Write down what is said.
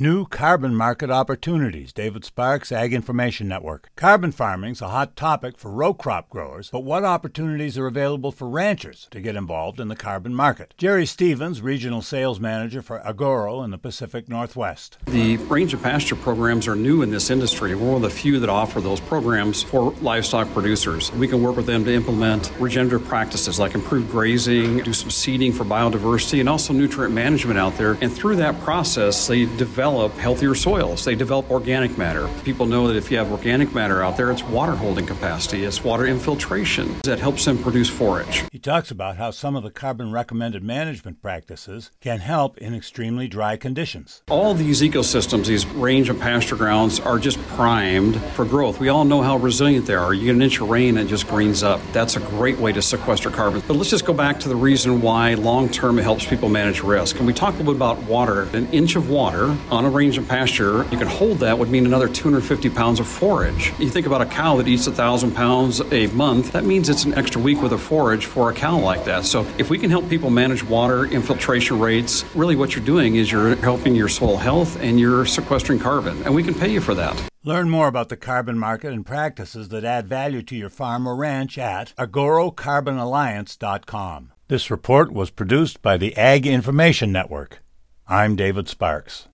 New carbon market opportunities. David Sparks, Ag Information Network. Carbon farming's a hot topic for row crop growers, but what opportunities are available for ranchers to get involved in the carbon market? Jerry Stevens, Regional Sales Manager for Agoro in the Pacific Northwest. The range of pasture programs are new in this industry. We're one of the few that offer those programs for livestock producers. We can work with them to implement regenerative practices like improved grazing, do some seeding for biodiversity, and also nutrient management out there. And through that process, they develop develop healthier soils. They develop organic matter. People know that if you have organic matter out there, it's water holding capacity, it's water infiltration that helps them produce forage. He talks about how some of the carbon recommended management practices can help in extremely dry conditions. All these ecosystems, these range of pasture grounds, are just primed for growth. We all know how resilient they are. You get an inch of rain and it just greens up. That's a great way to sequester carbon. But let's just go back to the reason why long term it helps people manage risk. And we talked a little bit about water. An inch of water on a range of pasture, you can hold that would mean another 250 pounds of forage. You think about a cow that eats a thousand pounds a month, that means it's an extra week with a forage for a cow like that. So if we can help people manage water infiltration rates, really what you're doing is you're helping your soil health and you're sequestering carbon, and we can pay you for that. Learn more about the carbon market and practices that add value to your farm or ranch at agorocarbonalliance.com. This report was produced by the Ag Information Network. I'm David Sparks.